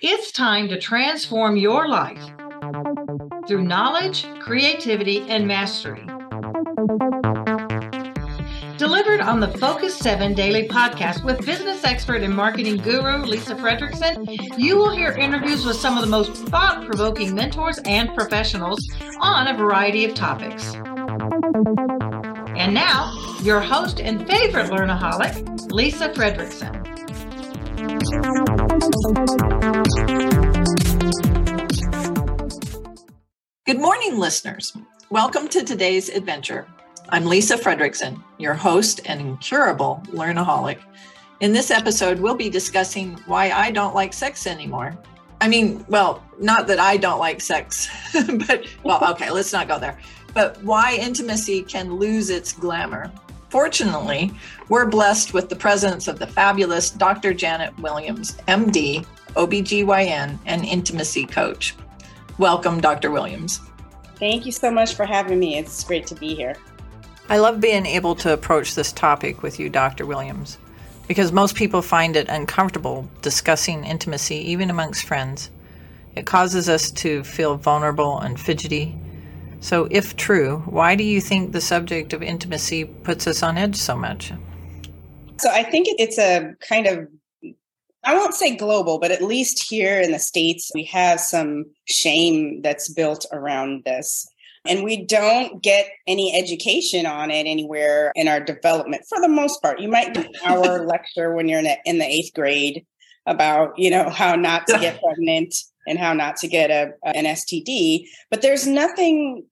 It's time to transform your life through knowledge, creativity, and mastery. Delivered on the Focus 7 daily podcast with business expert and marketing guru Lisa Frederickson, you will hear interviews with some of the most thought provoking mentors and professionals on a variety of topics. And now, your host and favorite learnaholic, Lisa Frederickson. Good morning, listeners. Welcome to today's adventure. I'm Lisa Frederickson, your host and incurable learnaholic. In this episode, we'll be discussing why I don't like sex anymore. I mean, well, not that I don't like sex, but, well, okay, let's not go there. But why intimacy can lose its glamour. Fortunately, we're blessed with the presence of the fabulous Dr. Janet Williams, MD, OBGYN, and intimacy coach. Welcome, Dr. Williams. Thank you so much for having me. It's great to be here. I love being able to approach this topic with you, Dr. Williams, because most people find it uncomfortable discussing intimacy, even amongst friends. It causes us to feel vulnerable and fidgety. So, if true, why do you think the subject of intimacy puts us on edge so much? So, I think it's a kind of I won't say global, but at least here in the States, we have some shame that's built around this. And we don't get any education on it anywhere in our development for the most part. You might get our lecture when you're in, a, in the eighth grade about, you know, how not to get pregnant and how not to get a, an STD. But there's nothing,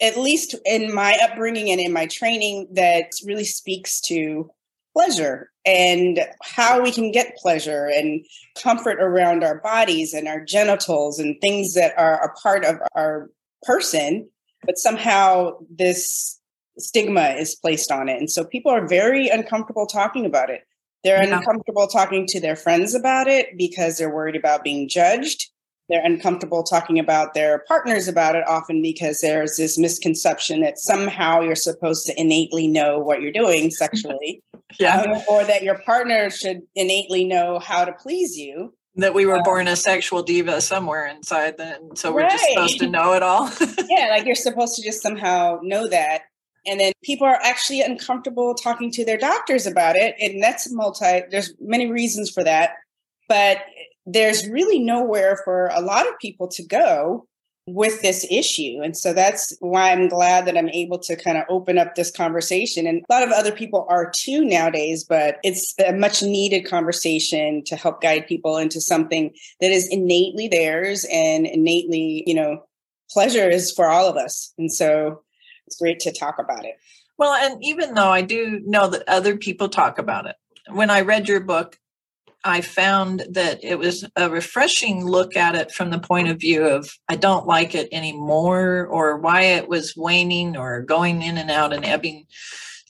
at least in my upbringing and in my training, that really speaks to pleasure and how we can get pleasure and comfort around our bodies and our genitals and things that are a part of our person but somehow this stigma is placed on it and so people are very uncomfortable talking about it they're yeah. uncomfortable talking to their friends about it because they're worried about being judged they're uncomfortable talking about their partners about it often because there's this misconception that somehow you're supposed to innately know what you're doing sexually yeah. Um, or that your partner should innately know how to please you that we were um, born a sexual diva somewhere inside then so we're right. just supposed to know it all yeah like you're supposed to just somehow know that and then people are actually uncomfortable talking to their doctors about it and that's multi there's many reasons for that but there's really nowhere for a lot of people to go with this issue. And so that's why I'm glad that I'm able to kind of open up this conversation. And a lot of other people are too nowadays, but it's a much needed conversation to help guide people into something that is innately theirs and innately, you know, pleasure is for all of us. And so it's great to talk about it. Well, and even though I do know that other people talk about it, when I read your book, I found that it was a refreshing look at it from the point of view of I don't like it anymore or why it was waning or going in and out and ebbing.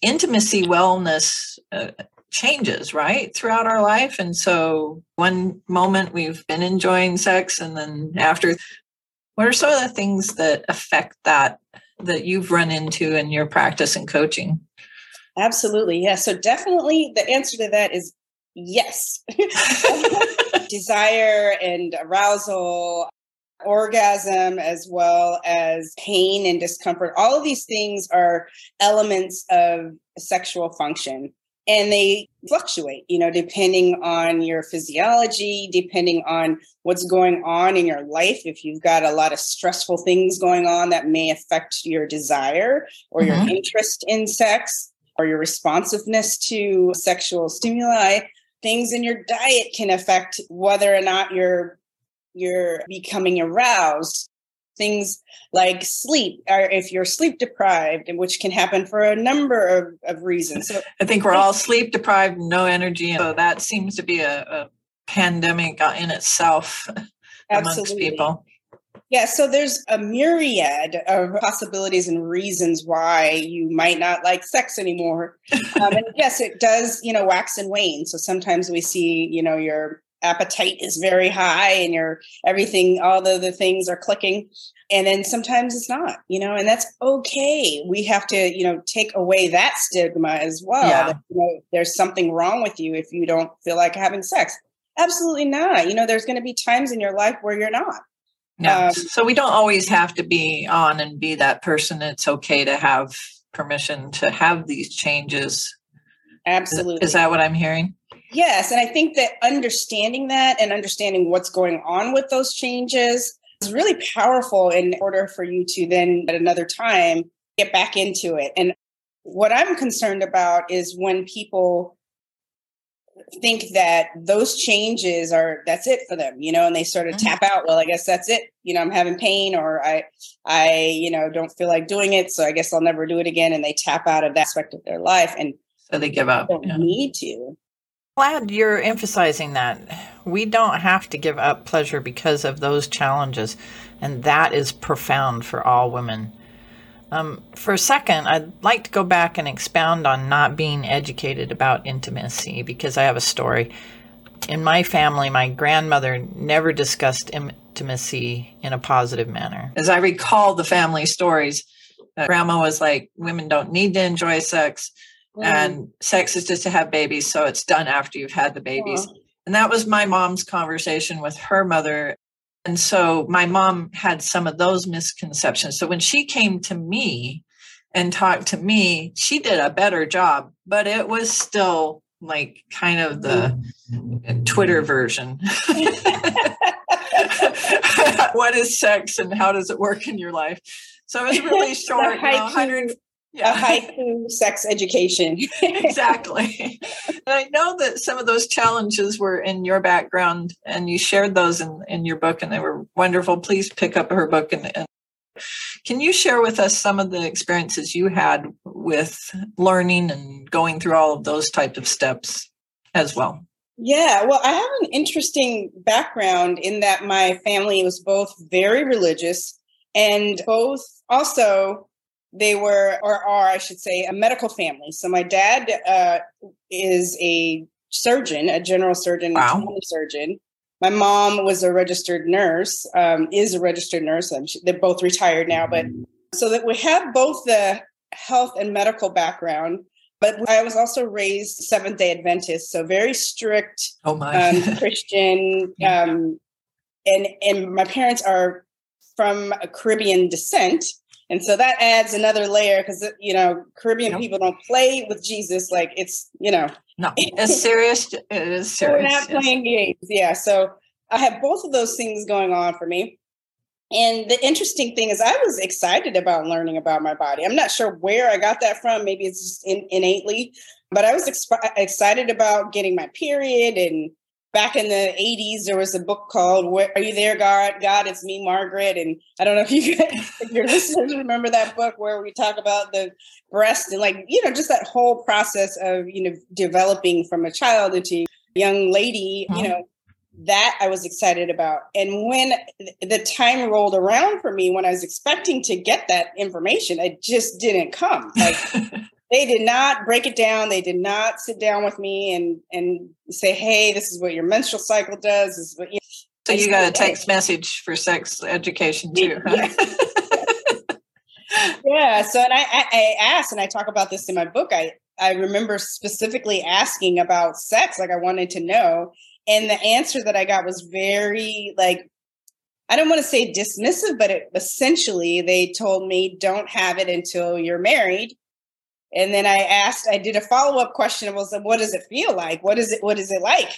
Intimacy wellness uh, changes, right, throughout our life. And so one moment we've been enjoying sex, and then after, what are some of the things that affect that that you've run into in your practice and coaching? Absolutely. Yeah. So definitely the answer to that is Yes. Desire and arousal, orgasm, as well as pain and discomfort. All of these things are elements of sexual function and they fluctuate, you know, depending on your physiology, depending on what's going on in your life. If you've got a lot of stressful things going on that may affect your desire or mm-hmm. your interest in sex or your responsiveness to sexual stimuli, things in your diet can affect whether or not you're you're becoming aroused. Things like sleep or if you're sleep deprived and which can happen for a number of, of reasons. So i think we're all sleep deprived no energy so that seems to be a, a pandemic in itself amongst people yeah, so there's a myriad of possibilities and reasons why you might not like sex anymore. Um, and yes, it does, you know, wax and wane. So sometimes we see, you know, your appetite is very high and your everything, all the, the things are clicking. And then sometimes it's not, you know, and that's okay. We have to, you know, take away that stigma as well. Yeah. That, you know, there's something wrong with you if you don't feel like having sex Absolutely not. You know, there's going to be times in your life where you're not. Yeah. Um, so we don't always have to be on and be that person. It's okay to have permission to have these changes. Absolutely. Is, is that what I'm hearing? Yes. And I think that understanding that and understanding what's going on with those changes is really powerful in order for you to then at another time get back into it. And what I'm concerned about is when people think that those changes are that's it for them you know and they sort of mm-hmm. tap out well i guess that's it you know i'm having pain or i i you know don't feel like doing it so i guess i'll never do it again and they tap out of that aspect of their life and so they give up don't yeah. need to glad you're emphasizing that we don't have to give up pleasure because of those challenges and that is profound for all women um, for a second, I'd like to go back and expound on not being educated about intimacy because I have a story. In my family, my grandmother never discussed intimacy in a positive manner. As I recall the family stories, uh, grandma was like, women don't need to enjoy sex, mm. and sex is just to have babies, so it's done after you've had the babies. And that was my mom's conversation with her mother and so my mom had some of those misconceptions. So when she came to me and talked to me, she did a better job, but it was still like kind of the Twitter version. what is sex and how does it work in your life? So it was really short, you know, 100 yeah. a haiku sex education. exactly. And I know that some of those challenges were in your background and you shared those in, in your book and they were wonderful. Please pick up her book and, and can you share with us some of the experiences you had with learning and going through all of those type of steps as well? Yeah, well, I have an interesting background in that my family was both very religious and both also they were, or are, I should say, a medical family. So my dad uh, is a surgeon, a general surgeon, wow. a surgeon. My mom was a registered nurse, um, is a registered nurse. they're both retired now, but so that we have both the health and medical background. But I was also raised Seventh Day Adventist, so very strict oh my. um, Christian. Um, and and my parents are from a Caribbean descent, and so that adds another layer because uh, you know Caribbean people don't play with Jesus like it's you know no it's serious. It is serious. We're not yes. playing games. Yeah. So I have both of those things going on for me. And the interesting thing is, I was excited about learning about my body. I'm not sure where I got that from. Maybe it's just in, innately, but I was exp- excited about getting my period and back in the 80s there was a book called Where, are you there god? God it's me margaret. And i don't know if you guys, if your listeners remember that book where we talk about the breast and like you know just that whole process of you know developing from a child into a young lady you uh-huh. know that i was excited about. And when the time rolled around for me when i was expecting to get that information it just didn't come. Like they did not break it down. They did not sit down with me and and say, "Hey, this is what your menstrual cycle does." This is what you. So you got a text message for sex education too, huh? Yeah. yeah. So and I, I, I asked, and I talk about this in my book. I I remember specifically asking about sex, like I wanted to know, and the answer that I got was very like I don't want to say dismissive, but it, essentially they told me don't have it until you're married and then I asked, I did a follow up question. I was like, what does it feel like? What is it? What is it like?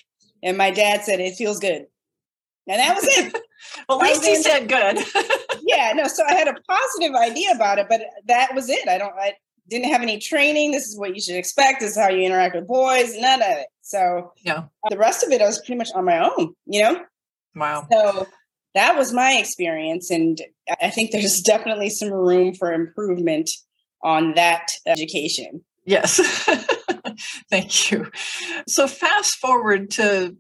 And my dad said, it feels good. And that was it. well, at least he said good. yeah, no. So I had a positive idea about it, but that was it. I don't, I didn't have any training. This is what you should expect. This is how you interact with boys, none of it. So yeah, the rest of it, I was pretty much on my own, you know? Wow. So that was my experience. And I think there's definitely some room for improvement on that education. Yes. Thank you. So, fast forward to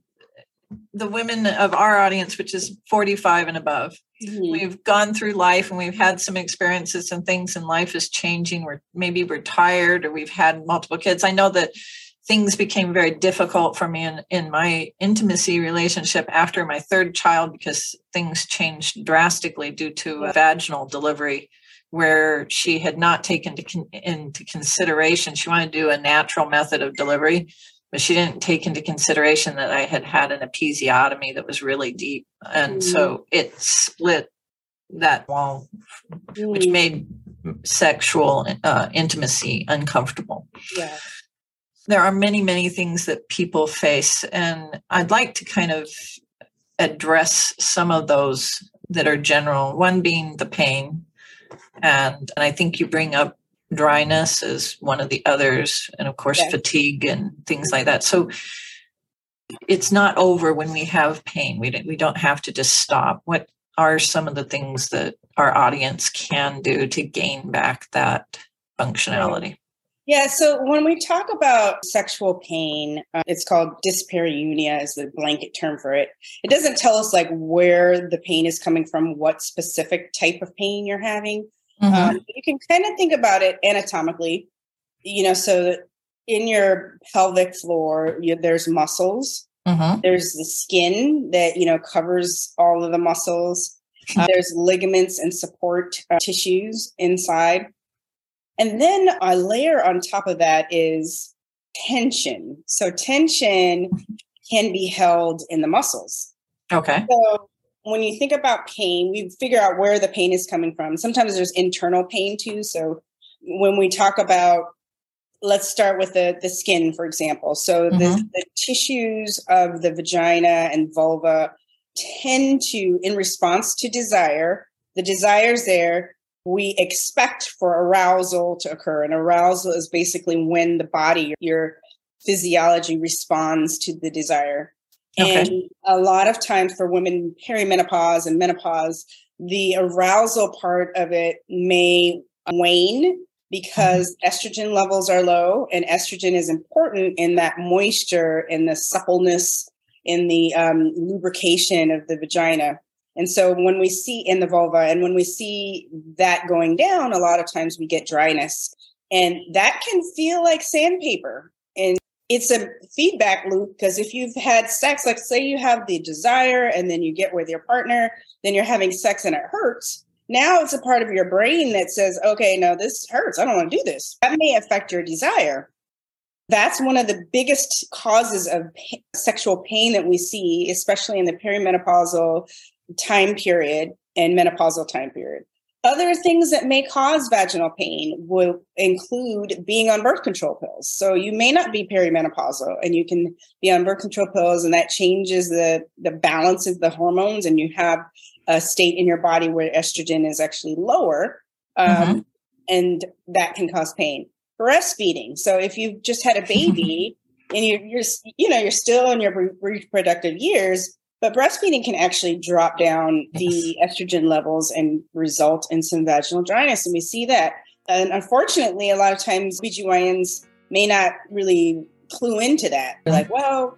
the women of our audience, which is 45 and above. Mm-hmm. We've gone through life and we've had some experiences and things, and life is changing. We're maybe we're tired or we've had multiple kids. I know that things became very difficult for me in, in my intimacy relationship after my third child because things changed drastically due to a vaginal delivery where she had not taken to con- into consideration. She wanted to do a natural method of delivery, but she didn't take into consideration that I had had an episiotomy that was really deep. And mm-hmm. so it split that wall, mm-hmm. which made sexual uh, intimacy uncomfortable. Yeah. There are many, many things that people face, and I'd like to kind of address some of those that are general. One being the pain, and, and I think you bring up dryness as one of the others, and of course, fatigue and things like that. So it's not over when we have pain. We don't, we don't have to just stop. What are some of the things that our audience can do to gain back that functionality? Yeah, so when we talk about sexual pain, uh, it's called dyspareunia is the blanket term for it. It doesn't tell us like where the pain is coming from, what specific type of pain you're having. Mm-hmm. Um, you can kind of think about it anatomically, you know, so in your pelvic floor, you, there's muscles. Mm-hmm. There's the skin that, you know, covers all of the muscles. Uh, there's ligaments and support uh, tissues inside. And then a layer on top of that is tension. So tension can be held in the muscles. Okay. So when you think about pain, we figure out where the pain is coming from. Sometimes there's internal pain too. So when we talk about, let's start with the, the skin, for example. So mm-hmm. the, the tissues of the vagina and vulva tend to, in response to desire, the desire's there, we expect for arousal to occur. And arousal is basically when the body, your physiology responds to the desire. Okay. And a lot of times for women perimenopause and menopause, the arousal part of it may wane because mm-hmm. estrogen levels are low and estrogen is important in that moisture and the suppleness in the um, lubrication of the vagina and so when we see in the vulva and when we see that going down a lot of times we get dryness and that can feel like sandpaper and it's a feedback loop because if you've had sex, like say you have the desire and then you get with your partner, then you're having sex and it hurts. Now it's a part of your brain that says, okay, no, this hurts. I don't want to do this. That may affect your desire. That's one of the biggest causes of sexual pain that we see, especially in the perimenopausal time period and menopausal time period. Other things that may cause vaginal pain will include being on birth control pills. So you may not be perimenopausal and you can be on birth control pills and that changes the, the balance of the hormones and you have a state in your body where estrogen is actually lower. Um, mm-hmm. And that can cause pain. Breastfeeding. So if you've just had a baby and you're, you're, you know, you're still in your reproductive years, but breastfeeding can actually drop down the estrogen levels and result in some vaginal dryness. And we see that. And unfortunately, a lot of times BGYNs may not really clue into that. They're like, well,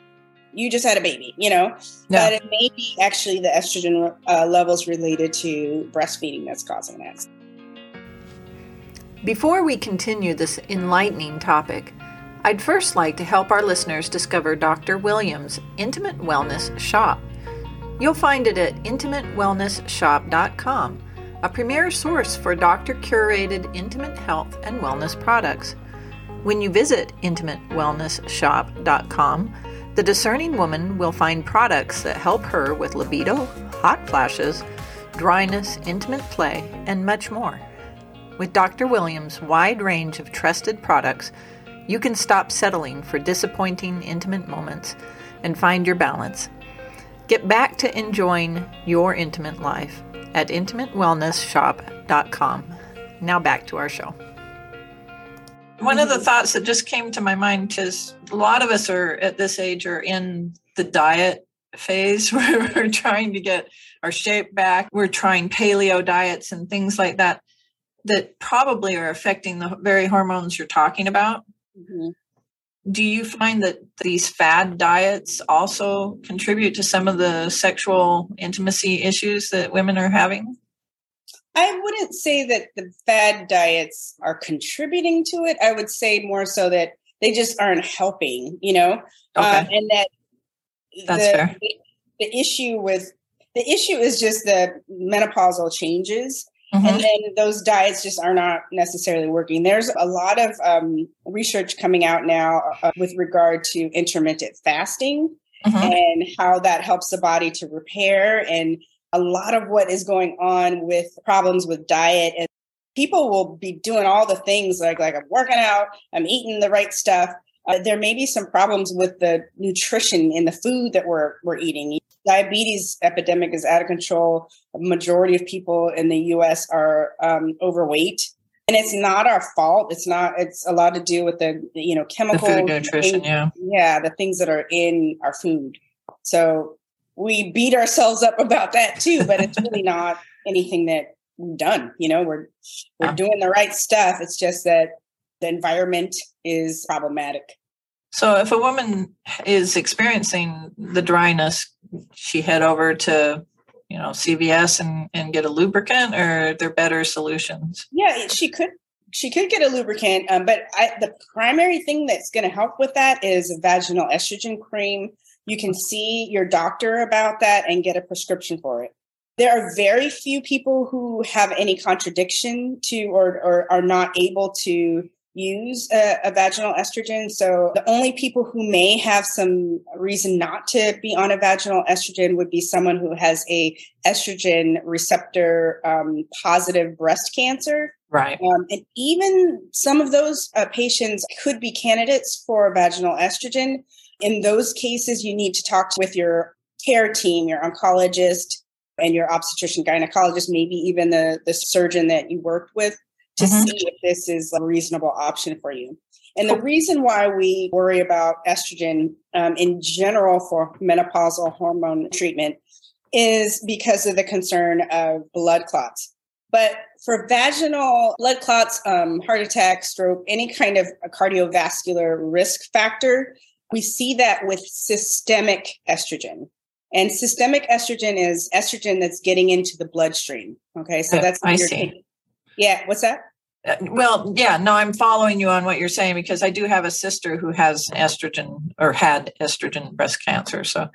you just had a baby, you know? But it may be actually the estrogen uh, levels related to breastfeeding that's causing that. Before we continue this enlightening topic, I'd first like to help our listeners discover Dr. Williams' Intimate Wellness Shop. You'll find it at intimatewellnessshop.com, a premier source for doctor curated intimate health and wellness products. When you visit intimatewellnessshop.com, the discerning woman will find products that help her with libido, hot flashes, dryness, intimate play, and much more. With Dr. Williams' wide range of trusted products, you can stop settling for disappointing intimate moments and find your balance. Get back to enjoying your intimate life at intimatewellnessshop.com. Now back to our show. One of the thoughts that just came to my mind is a lot of us are at this age are in the diet phase where we're trying to get our shape back. We're trying paleo diets and things like that that probably are affecting the very hormones you're talking about. Mm-hmm do you find that these fad diets also contribute to some of the sexual intimacy issues that women are having? I wouldn't say that the fad diets are contributing to it. I would say more so that they just aren't helping, you know, okay. um, and that that's the, fair. The, the, issue with the issue is just the menopausal changes. Mm-hmm. And then those diets just are not necessarily working. There's a lot of um, research coming out now uh, with regard to intermittent fasting mm-hmm. and how that helps the body to repair. And a lot of what is going on with problems with diet and people will be doing all the things like like I'm working out, I'm eating the right stuff. Uh, there may be some problems with the nutrition in the food that we're we're eating diabetes epidemic is out of control. A majority of people in the U.S. are um, overweight, and it's not our fault. It's not. It's a lot to do with the you know chemical food nutrition. yeah, yeah, the things that are in our food. So we beat ourselves up about that too, but it's really not anything that we've done. You know, we're we're yeah. doing the right stuff. It's just that the environment is problematic. So if a woman is experiencing the dryness, she head over to you know CVS and and get a lubricant, or there better solutions? Yeah, she could she could get a lubricant, um, but I, the primary thing that's going to help with that is a vaginal estrogen cream. You can see your doctor about that and get a prescription for it. There are very few people who have any contradiction to or, or are not able to use a, a, vaginal estrogen. So the only people who may have some reason not to be on a vaginal estrogen would be someone who has a estrogen receptor um, positive breast cancer. Right. Um, and even some of those uh, patients could be candidates for vaginal estrogen. In those cases, you need to talk with your care team, your oncologist, and your obstetrician gynecologist, maybe even the, the surgeon that you worked with to mm-hmm. see if this is a reasonable option for you. And the reason why we worry about estrogen um, in general for menopausal hormone treatment is because of the concern of blood clots. But for vaginal blood clots, um, heart attack, stroke, any kind of cardiovascular risk factor, we see that with systemic estrogen. And systemic estrogen is estrogen that's getting into the bloodstream. Okay, so that's I see. Yeah, what's that? Uh, well, yeah, no, I'm following you on what you're saying because I do have a sister who has estrogen or had estrogen breast cancer. So,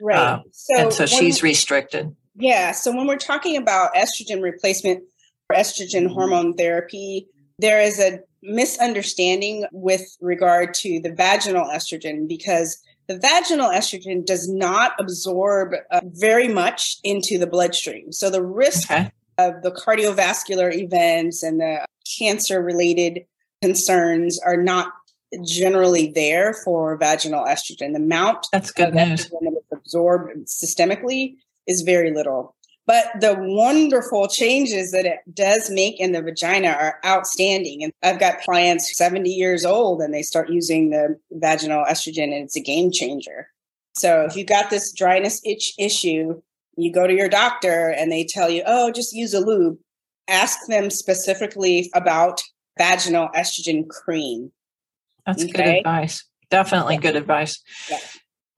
right. Uh, so and so she's restricted. Yeah. So when we're talking about estrogen replacement or estrogen hormone therapy, there is a misunderstanding with regard to the vaginal estrogen because the vaginal estrogen does not absorb uh, very much into the bloodstream. So the risk okay of the cardiovascular events and the cancer related concerns are not generally there for vaginal estrogen. The amount that's good news that is absorbed systemically is very little. But the wonderful changes that it does make in the vagina are outstanding. And I've got clients 70 years old and they start using the vaginal estrogen and it's a game changer. So if you've got this dryness itch issue, you go to your doctor and they tell you, oh, just use a lube. Ask them specifically about vaginal estrogen cream. That's okay? good advice. Definitely yeah. good advice. Yeah.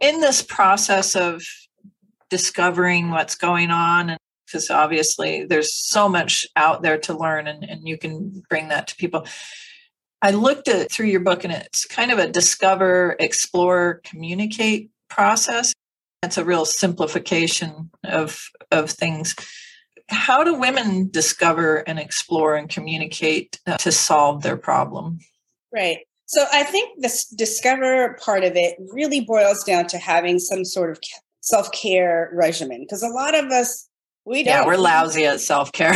In this process of discovering what's going on, and because obviously there's so much out there to learn, and, and you can bring that to people. I looked at through your book, and it's kind of a discover, explore, communicate process. It's a real simplification of of things. How do women discover and explore and communicate uh, to solve their problem? Right. So I think this discover part of it really boils down to having some sort of self care regimen because a lot of us we don't. Yeah, we're lousy at self care.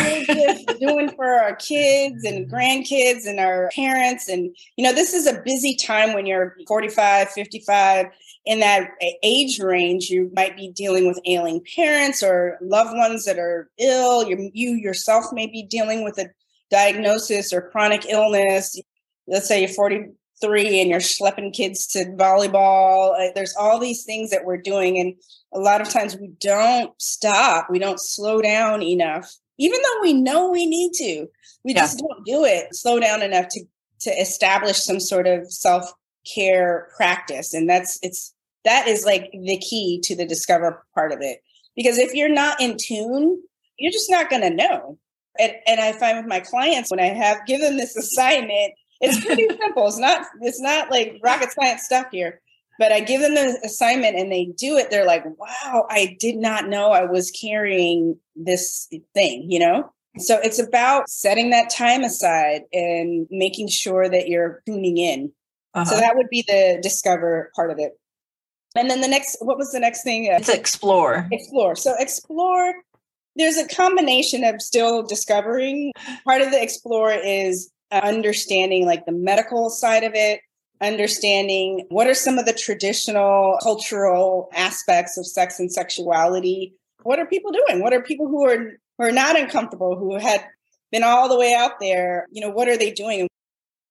doing for our kids and grandkids and our parents. And, you know, this is a busy time when you're 45, 55. In that age range, you might be dealing with ailing parents or loved ones that are ill. You, you yourself may be dealing with a diagnosis or chronic illness. Let's say you're 43 and you're schlepping kids to volleyball. Uh, there's all these things that we're doing. And a lot of times we don't stop, we don't slow down enough, even though we know we need to. We yeah. just don't do it, slow down enough to to establish some sort of self care practice, and that's it's that is like the key to the discover part of it. Because if you're not in tune, you're just not going to know. And, and I find with my clients when I have given this assignment, it's pretty simple. It's not it's not like rocket science stuff here but I give them the assignment and they do it. They're like, wow, I did not know I was carrying this thing, you know? So it's about setting that time aside and making sure that you're tuning in. Uh-huh. So that would be the discover part of it. And then the next, what was the next thing? Uh, it's explore. Explore. So explore, there's a combination of still discovering. Part of the explore is uh, understanding like the medical side of it, understanding what are some of the traditional cultural aspects of sex and sexuality. What are people doing? What are people who are who are not uncomfortable, who had been all the way out there? You know, what are they doing?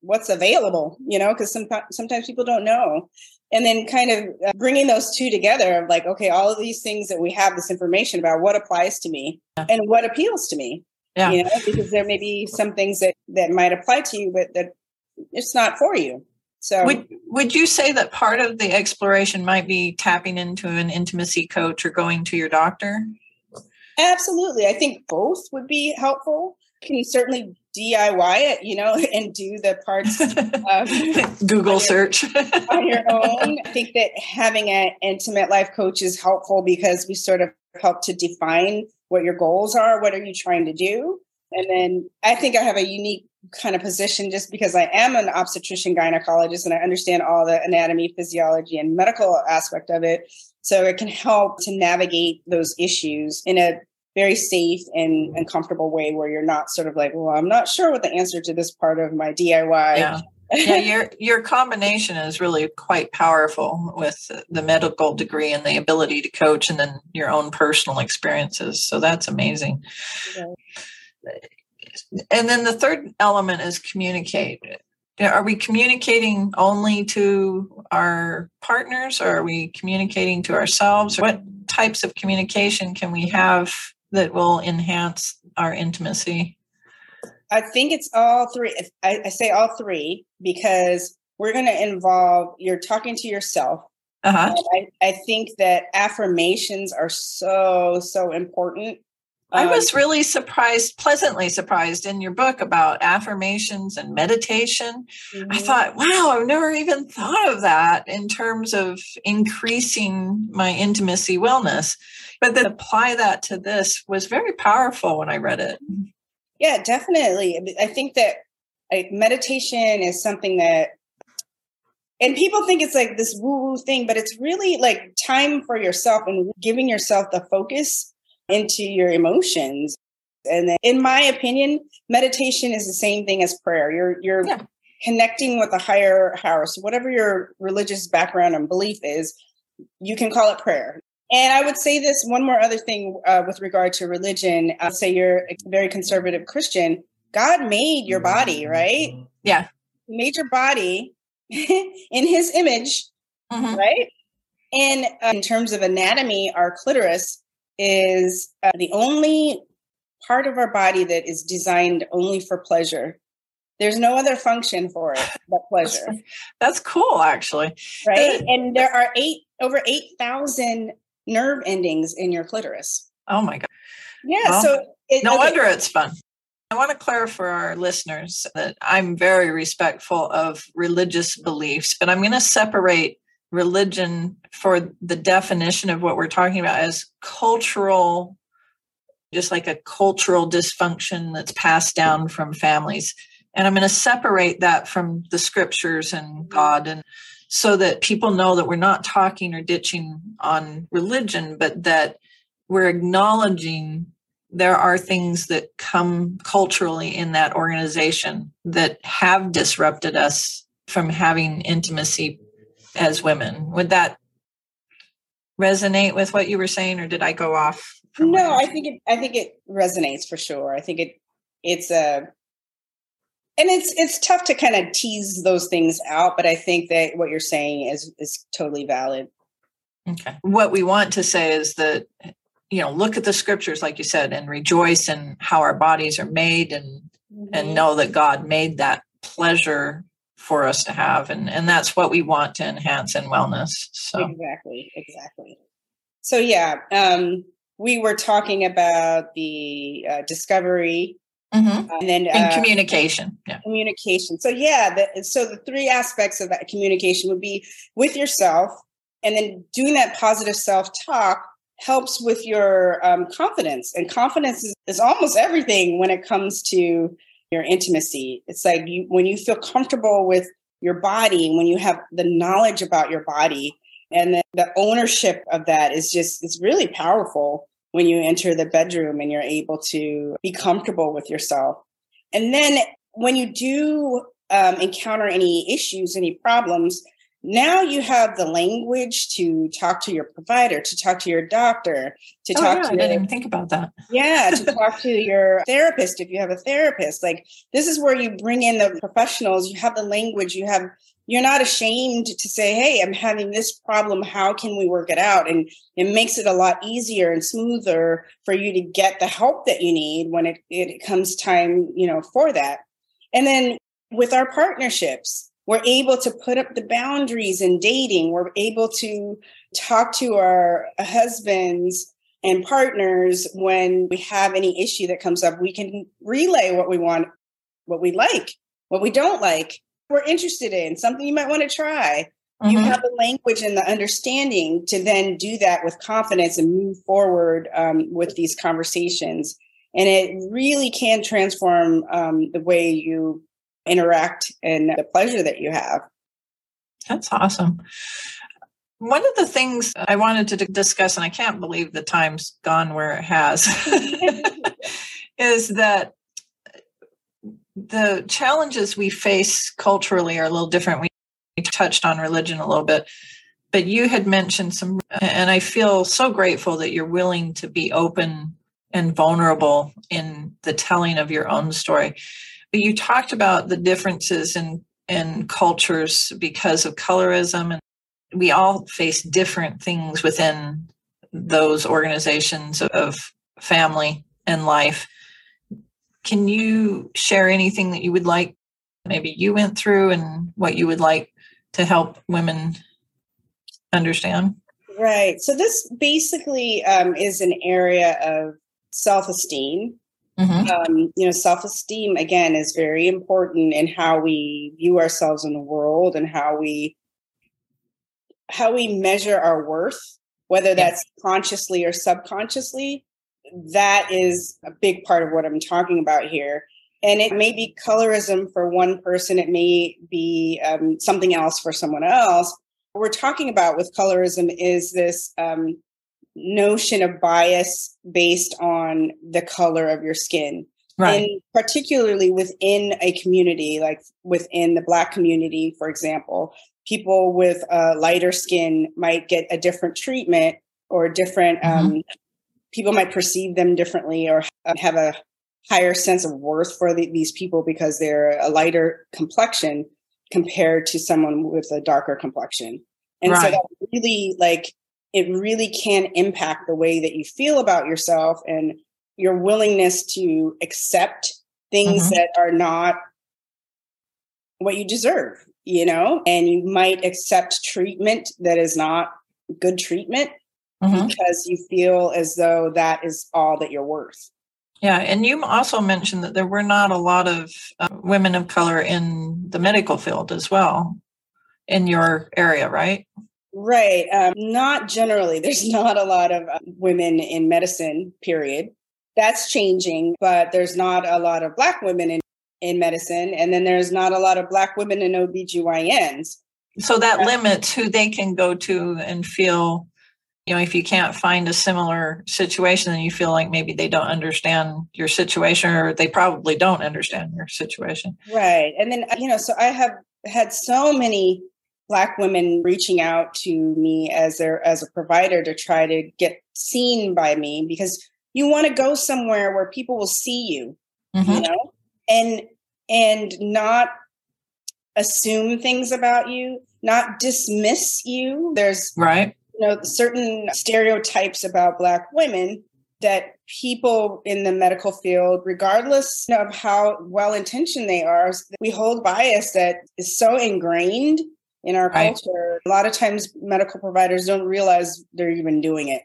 What's available? You know, because sometimes sometimes people don't know. And then kind of uh, bringing those two together of like, okay, all of these things that we have this information about, what applies to me yeah. and what appeals to me. Yeah. You know, because there may be some things that that might apply to you, but that it's not for you. So would would you say that part of the exploration might be tapping into an intimacy coach or going to your doctor? Absolutely. I think both would be helpful. Can you certainly DIY it, you know, and do the parts of Google search on your own. I think that having an intimate life coach is helpful because we sort of help to define what your goals are, what are you trying to do? And then I think I have a unique kind of position just because I am an obstetrician gynecologist and I understand all the anatomy, physiology, and medical aspect of it. So it can help to navigate those issues in a very safe and, and comfortable way where you're not sort of like, well, I'm not sure what the answer to this part of my DIY. Yeah. yeah, your your combination is really quite powerful with the medical degree and the ability to coach, and then your own personal experiences. So that's amazing. Yeah and then the third element is communicate. Are we communicating only to our partners or are we communicating to ourselves? What types of communication can we have that will enhance our intimacy? I think it's all three. I, I say all three because we're going to involve you're talking to yourself. Uh-huh. I, I think that affirmations are so, so important I was really surprised, pleasantly surprised in your book about affirmations and meditation. Mm-hmm. I thought, wow, I've never even thought of that in terms of increasing my intimacy wellness. But then apply that to this was very powerful when I read it. Mm-hmm. Yeah, definitely. I think that meditation is something that and people think it's like this woo woo thing, but it's really like time for yourself and giving yourself the focus into your emotions. And then, in my opinion, meditation is the same thing as prayer. You're you're yeah. connecting with a higher power. So whatever your religious background and belief is, you can call it prayer. And I would say this one more other thing uh, with regard to religion. I'll say you're a very conservative Christian. God made your body, right? Yeah. He made your body in his image, mm-hmm. right? And uh, in terms of anatomy, our clitoris is uh, the only part of our body that is designed only for pleasure. There's no other function for it but pleasure. That's, that's cool, actually. Right? and there are eight over eight thousand nerve endings in your clitoris. Oh my god! Yeah. Well, so it, no okay. wonder it's fun. I want to clarify for our listeners that I'm very respectful of religious beliefs, but I'm going to separate religion for the definition of what we're talking about as cultural just like a cultural dysfunction that's passed down from families and i'm going to separate that from the scriptures and god and so that people know that we're not talking or ditching on religion but that we're acknowledging there are things that come culturally in that organization that have disrupted us from having intimacy as women. Would that resonate with what you were saying, or did I go off? No, I think it. I think it resonates for sure. I think it. It's a, and it's it's tough to kind of tease those things out, but I think that what you're saying is is totally valid. Okay. What we want to say is that you know look at the scriptures like you said and rejoice in how our bodies are made and mm-hmm. and know that god made that pleasure for us to have and and that's what we want to enhance in wellness so exactly exactly so yeah um we were talking about the uh, discovery mm-hmm. and then uh, communication yeah communication so yeah the, so the three aspects of that communication would be with yourself and then doing that positive self talk helps with your um, confidence. And confidence is, is almost everything when it comes to your intimacy. It's like you when you feel comfortable with your body, when you have the knowledge about your body, and the, the ownership of that is just it's really powerful when you enter the bedroom and you're able to be comfortable with yourself. And then when you do um, encounter any issues, any problems, now you have the language to talk to your provider, to talk to your doctor, to oh, talk yeah, to I didn't even think about that. yeah, to talk to your therapist if you have a therapist. Like this is where you bring in the professionals. You have the language. You have you're not ashamed to say, "Hey, I'm having this problem. How can we work it out?" And it makes it a lot easier and smoother for you to get the help that you need when it it comes time, you know, for that. And then with our partnerships, we're able to put up the boundaries in dating. We're able to talk to our husbands and partners when we have any issue that comes up. We can relay what we want, what we like, what we don't like, we're interested in, something you might want to try. Mm-hmm. You have the language and the understanding to then do that with confidence and move forward um, with these conversations. And it really can transform um, the way you interact and the pleasure that you have. That's awesome. One of the things I wanted to discuss, and I can't believe the time's gone where it has, is that the challenges we face culturally are a little different. We touched on religion a little bit, but you had mentioned some, and I feel so grateful that you're willing to be open and vulnerable in the telling of your own story. But you talked about the differences in in cultures because of colorism and we all face different things within those organizations of family and life. Can you share anything that you would like maybe you went through and what you would like to help women understand? Right. So this basically um, is an area of self-esteem Mm-hmm. Um, you know, self esteem again is very important in how we view ourselves in the world and how we how we measure our worth, whether that's consciously or subconsciously. That is a big part of what I'm talking about here. And it may be colorism for one person, it may be um, something else for someone else. What we're talking about with colorism is this um, notion of bias based on the color of your skin. Right. And particularly within a community, like within the Black community, for example, people with a lighter skin might get a different treatment or different, mm-hmm. um, people might perceive them differently or have a higher sense of worth for the, these people because they're a lighter complexion compared to someone with a darker complexion. And right. so that really like it really can impact the way that you feel about yourself and your willingness to accept things mm-hmm. that are not what you deserve, you know, and you might accept treatment that is not good treatment mm-hmm. because you feel as though that is all that you're worth. Yeah, and you also mentioned that there were not a lot of uh, women of color in the medical field as well in your area, right? Right. Um, not generally. There's not a lot of uh, women in medicine, period. That's changing, but there's not a lot of Black women in, in medicine. And then there's not a lot of Black women in OBGYNs. So that limits who they can go to and feel, you know, if you can't find a similar situation, then you feel like maybe they don't understand your situation or they probably don't understand your situation. Right. And then, you know, so I have had so many black women reaching out to me as their as a provider to try to get seen by me because you want to go somewhere where people will see you mm-hmm. you know and and not assume things about you not dismiss you there's right you know certain stereotypes about black women that people in the medical field regardless of how well intentioned they are we hold bias that is so ingrained in our right. culture. A lot of times, medical providers don't realize they're even doing it.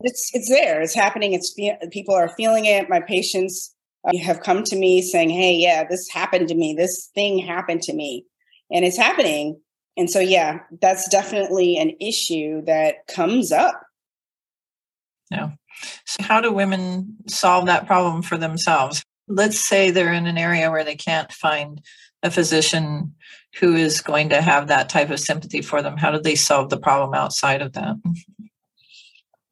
It's it's there. It's happening. It's people are feeling it. My patients uh, have come to me saying, "Hey, yeah, this happened to me. This thing happened to me," and it's happening. And so, yeah, that's definitely an issue that comes up. Yeah. So how do women solve that problem for themselves? Let's say they're in an area where they can't find a physician who is going to have that type of sympathy for them. How do they solve the problem outside of that?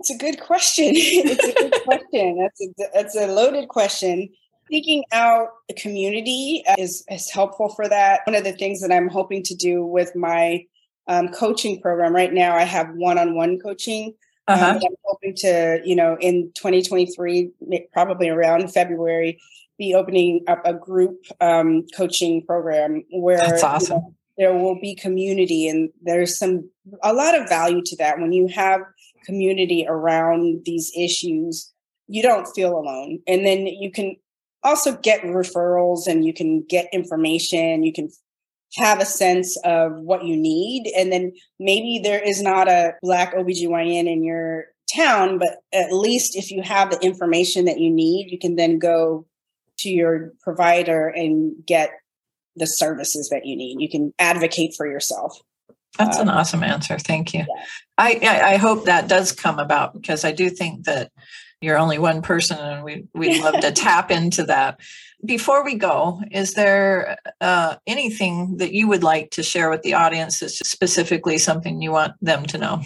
It's a good question. it's a good question. That's a that's a loaded question. Seeking out a community is is helpful for that. One of the things that I'm hoping to do with my um, coaching program right now, I have one-on-one coaching. Um, uh-huh. Um, I'm hoping to, you know, in 2023, probably around February, be opening up a group um, coaching program where That's awesome. You know, there will be community, and there's some a lot of value to that when you have community around these issues. You don't feel alone, and then you can also get referrals and you can get information. You can have a sense of what you need. And then maybe there is not a Black OBGYN in your town, but at least if you have the information that you need, you can then go to your provider and get the services that you need. You can advocate for yourself. That's um, an awesome answer. Thank you. Yeah. I, I, I hope that does come about because I do think that you're only one person and we, we'd love to tap into that. Before we go, is there uh, anything that you would like to share with the audience that's specifically something you want them to know?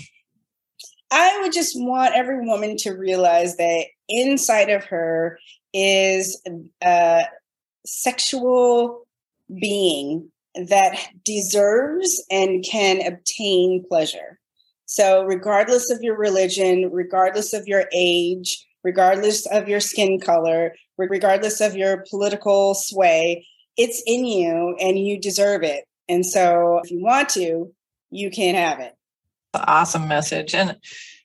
I would just want every woman to realize that inside of her is a sexual being that deserves and can obtain pleasure. So, regardless of your religion, regardless of your age, regardless of your skin color, regardless of your political sway, it's in you and you deserve it. And so if you want to, you can have it. Awesome message. And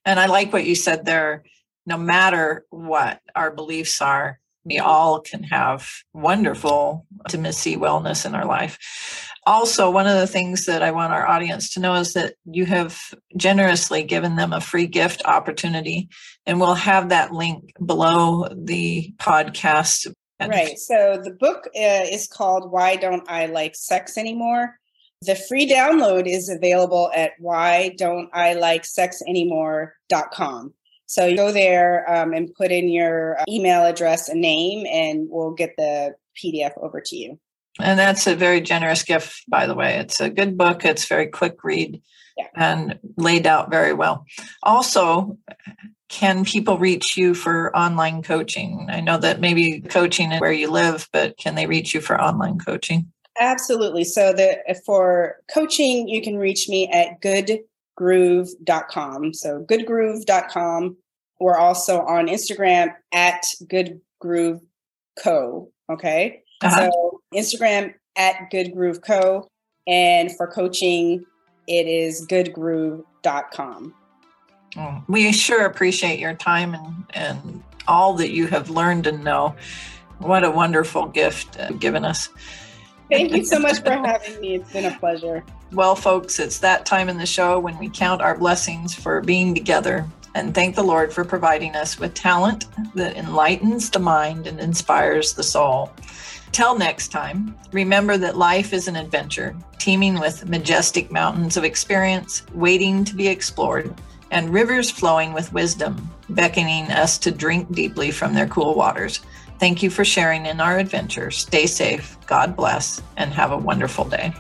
and I like what you said there. No matter what our beliefs are, we all can have wonderful intimacy wellness in our life also one of the things that i want our audience to know is that you have generously given them a free gift opportunity and we'll have that link below the podcast. Right so the book uh, is called why don't i like sex anymore? The free download is available at why don't i like sex anymore.com so you go there um, and put in your email address and name and we'll get the pdf over to you and that's a very generous gift, by the way. It's a good book. It's very quick read yeah. and laid out very well. Also, can people reach you for online coaching? I know that maybe coaching is where you live, but can they reach you for online coaching? Absolutely. So the for coaching, you can reach me at goodgroove.com. So goodgroove.com. We're also on Instagram at goodgrooveco. Okay. Uh-huh. So Instagram at Good Groove Co. And for coaching, it is goodgroove.com. We sure appreciate your time and, and all that you have learned and know. What a wonderful gift uh, given us. Thank you so much for having me. It's been a pleasure. Well, folks, it's that time in the show when we count our blessings for being together and thank the Lord for providing us with talent that enlightens the mind and inspires the soul. Till next time, remember that life is an adventure, teeming with majestic mountains of experience waiting to be explored, and rivers flowing with wisdom, beckoning us to drink deeply from their cool waters. Thank you for sharing in our adventure. Stay safe, God bless, and have a wonderful day.